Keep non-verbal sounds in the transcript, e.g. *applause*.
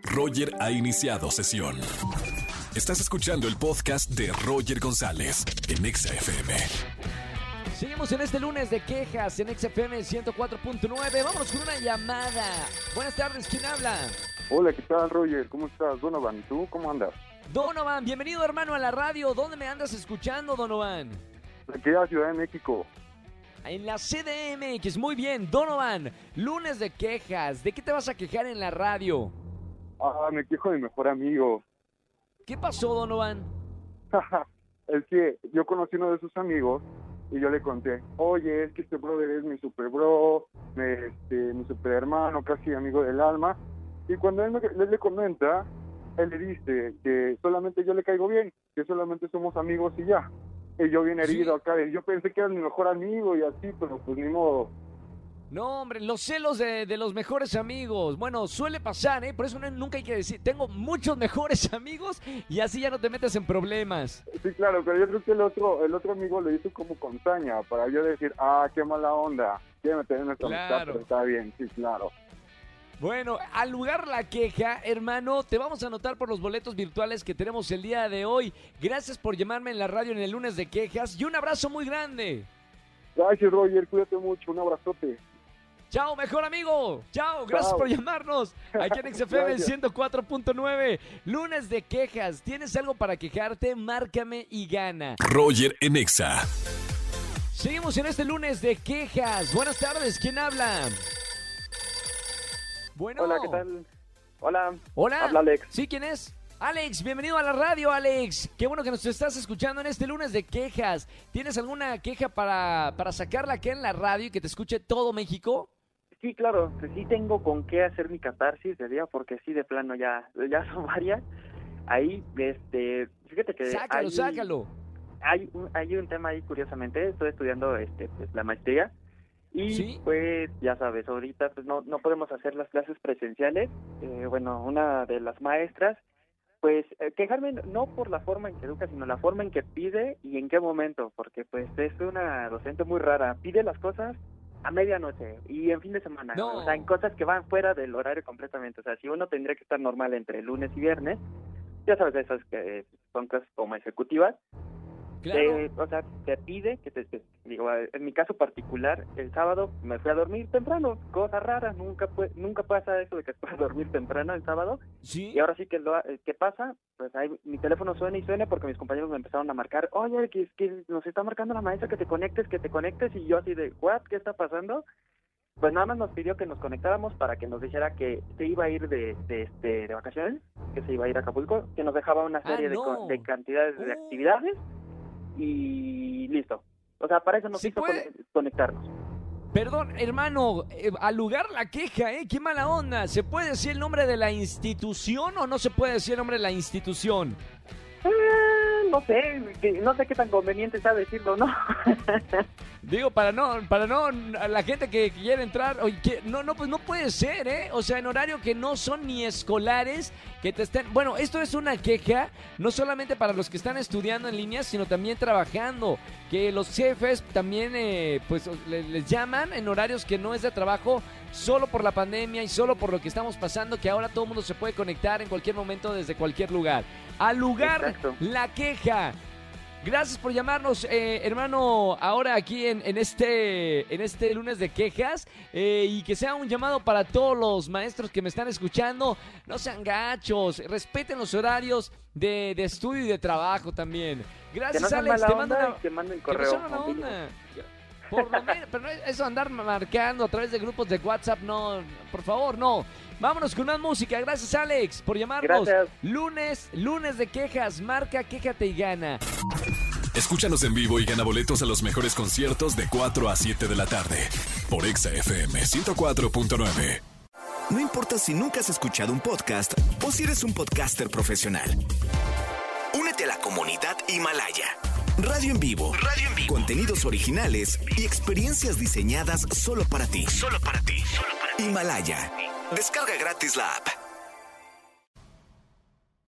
Roger ha iniciado sesión. Estás escuchando el podcast de Roger González en Exa FM. Seguimos en este lunes de quejas en XFM 104.9. Vamos con una llamada. Buenas tardes, ¿quién habla? Hola, ¿qué tal, Roger? ¿Cómo estás? Donovan, ¿y tú cómo andas? Donovan, bienvenido hermano a la radio. ¿Dónde me andas escuchando, Donovan? Aquí a Ciudad de México. En la CDMX, muy bien. Donovan, lunes de quejas. ¿De qué te vas a quejar en la radio? Ah, me quejo de mi mejor amigo. ¿Qué pasó, Donovan? *laughs* es que yo conocí uno de sus amigos y yo le conté, oye, es que este brother es mi super bro, mi, este, mi super hermano, casi amigo del alma. Y cuando él, me, él le comenta, él le dice que solamente yo le caigo bien, que solamente somos amigos y ya. Y yo bien herido acá, y yo pensé que era mi mejor amigo y así, pero pues ni modo. No, hombre, los celos de, de los mejores amigos. Bueno, suele pasar, ¿eh? Por eso no- nunca hay que decir, tengo muchos mejores *laughs* amigos y así ya no te metes en problemas. Sí, claro, pero yo creo que el otro, el otro amigo lo hizo como con saña, para yo decir, ah, qué mala onda, quiere meter en nuestra amistad, Claro. pero está bien, sí, claro. Bueno, al lugar la queja, hermano, te vamos a anotar por los boletos virtuales que tenemos el día de hoy. Gracias por llamarme en la radio en el lunes de quejas y un abrazo muy grande. Gracias, Roger, cuídate mucho, un abrazote. Chao, mejor amigo. Chao, gracias Chao. por llamarnos. Aquí en *laughs* XFM Gracias. 104.9. Lunes de quejas. ¿Tienes algo para quejarte? Márcame y gana. Roger en Exa. Seguimos en este lunes de quejas. Buenas tardes, ¿quién habla? Bueno. Hola, ¿qué tal? Hola. Hola. Habla Alex. ¿Sí, quién es? Alex, bienvenido a la radio, Alex. Qué bueno que nos estás escuchando en este lunes de quejas. ¿Tienes alguna queja para, para sacarla aquí en la radio y que te escuche todo México? Sí, claro, que sí tengo con qué hacer mi catarsis de día, porque sí, de plano ya, ya *laughs* son varias. Ahí, este, fíjate que Sácalo, hay, sácalo. Hay un, hay un tema ahí, curiosamente, estoy estudiando este, pues, la maestría y Sí. pues, ya sabes, ahorita pues no, no podemos hacer las clases presenciales. Eh, bueno, una de las maestras, pues, eh, quejarme no por la forma en que educa, sino la forma en que pide y en qué momento, porque pues es una docente muy rara, pide las cosas a medianoche y en fin de semana, No. o sea, en cosas que van fuera del horario completamente, o sea, si uno tendría que estar normal entre lunes y viernes, ya sabes, esas que son cosas como ejecutivas, Claro. eh, o sea, te pide que te, te- digo, en mi caso particular, el sábado me fui a dormir temprano, cosa rara, nunca pue- nunca pasa eso de que *laughs* puedas dormir temprano el sábado, sí. y ahora sí que lo, eh, ¿qué pasa? Pues ahí mi teléfono suena y suena porque mis compañeros me empezaron a marcar, oye, que, que nos está marcando la maestra que te conectes, que te conectes, y yo así de, ¿what? ¿Qué está pasando? Pues nada más nos pidió que nos conectáramos para que nos dijera que se iba a ir de, de, este, de vacaciones, que se iba a ir a Acapulco, que nos dejaba una Ah, serie de, de cantidades de Oh. actividades y listo. O sea, para eso nos ¿Se hizo puede? con- conectarnos. Perdón, hermano, eh, al lugar la queja, ¿eh? Qué mala onda. ¿Se puede decir el nombre de la institución o no se puede decir el nombre de la institución? No sé, no sé qué tan conveniente está decirlo, ¿no? *laughs* Digo, para no, para no, a la gente que quiere entrar, oye, que, no, no, pues no puede ser, ¿eh? O sea, en horario que no son ni escolares, que te estén, bueno, esto es una queja, no solamente para los que están estudiando en línea, sino también trabajando, que los jefes también, eh, pues, le- les llaman en horarios que no es de trabajo, solo por la pandemia y solo por lo que estamos pasando, que ahora todo el mundo se puede conectar en cualquier momento desde cualquier lugar. Al lugar, Exacto. la queja. Gracias por llamarnos, eh, hermano, ahora aquí en, en este, en este lunes de quejas eh, y que sea un llamado para todos los maestros que me están escuchando. No sean gachos, respeten los horarios de, de estudio y de trabajo también. Que no Gracias, sean Alex. Te mando una... y que manden que no Por lo menos, pero no es- eso andar marcando a través de grupos de WhatsApp, no, por favor, no. Vámonos con más música. Gracias, Alex, por llamarnos. Gracias. Lunes, lunes de quejas. Marca, quéjate y gana. Escúchanos en vivo y gana boletos a los mejores conciertos de 4 a 7 de la tarde por Exa FM 104.9. No importa si nunca has escuchado un podcast o si eres un podcaster profesional. Únete a la comunidad Himalaya. Radio en vivo. Radio en vivo. Contenidos originales y experiencias diseñadas solo para ti. Solo para ti. Himalaya. Descarga gratis la app.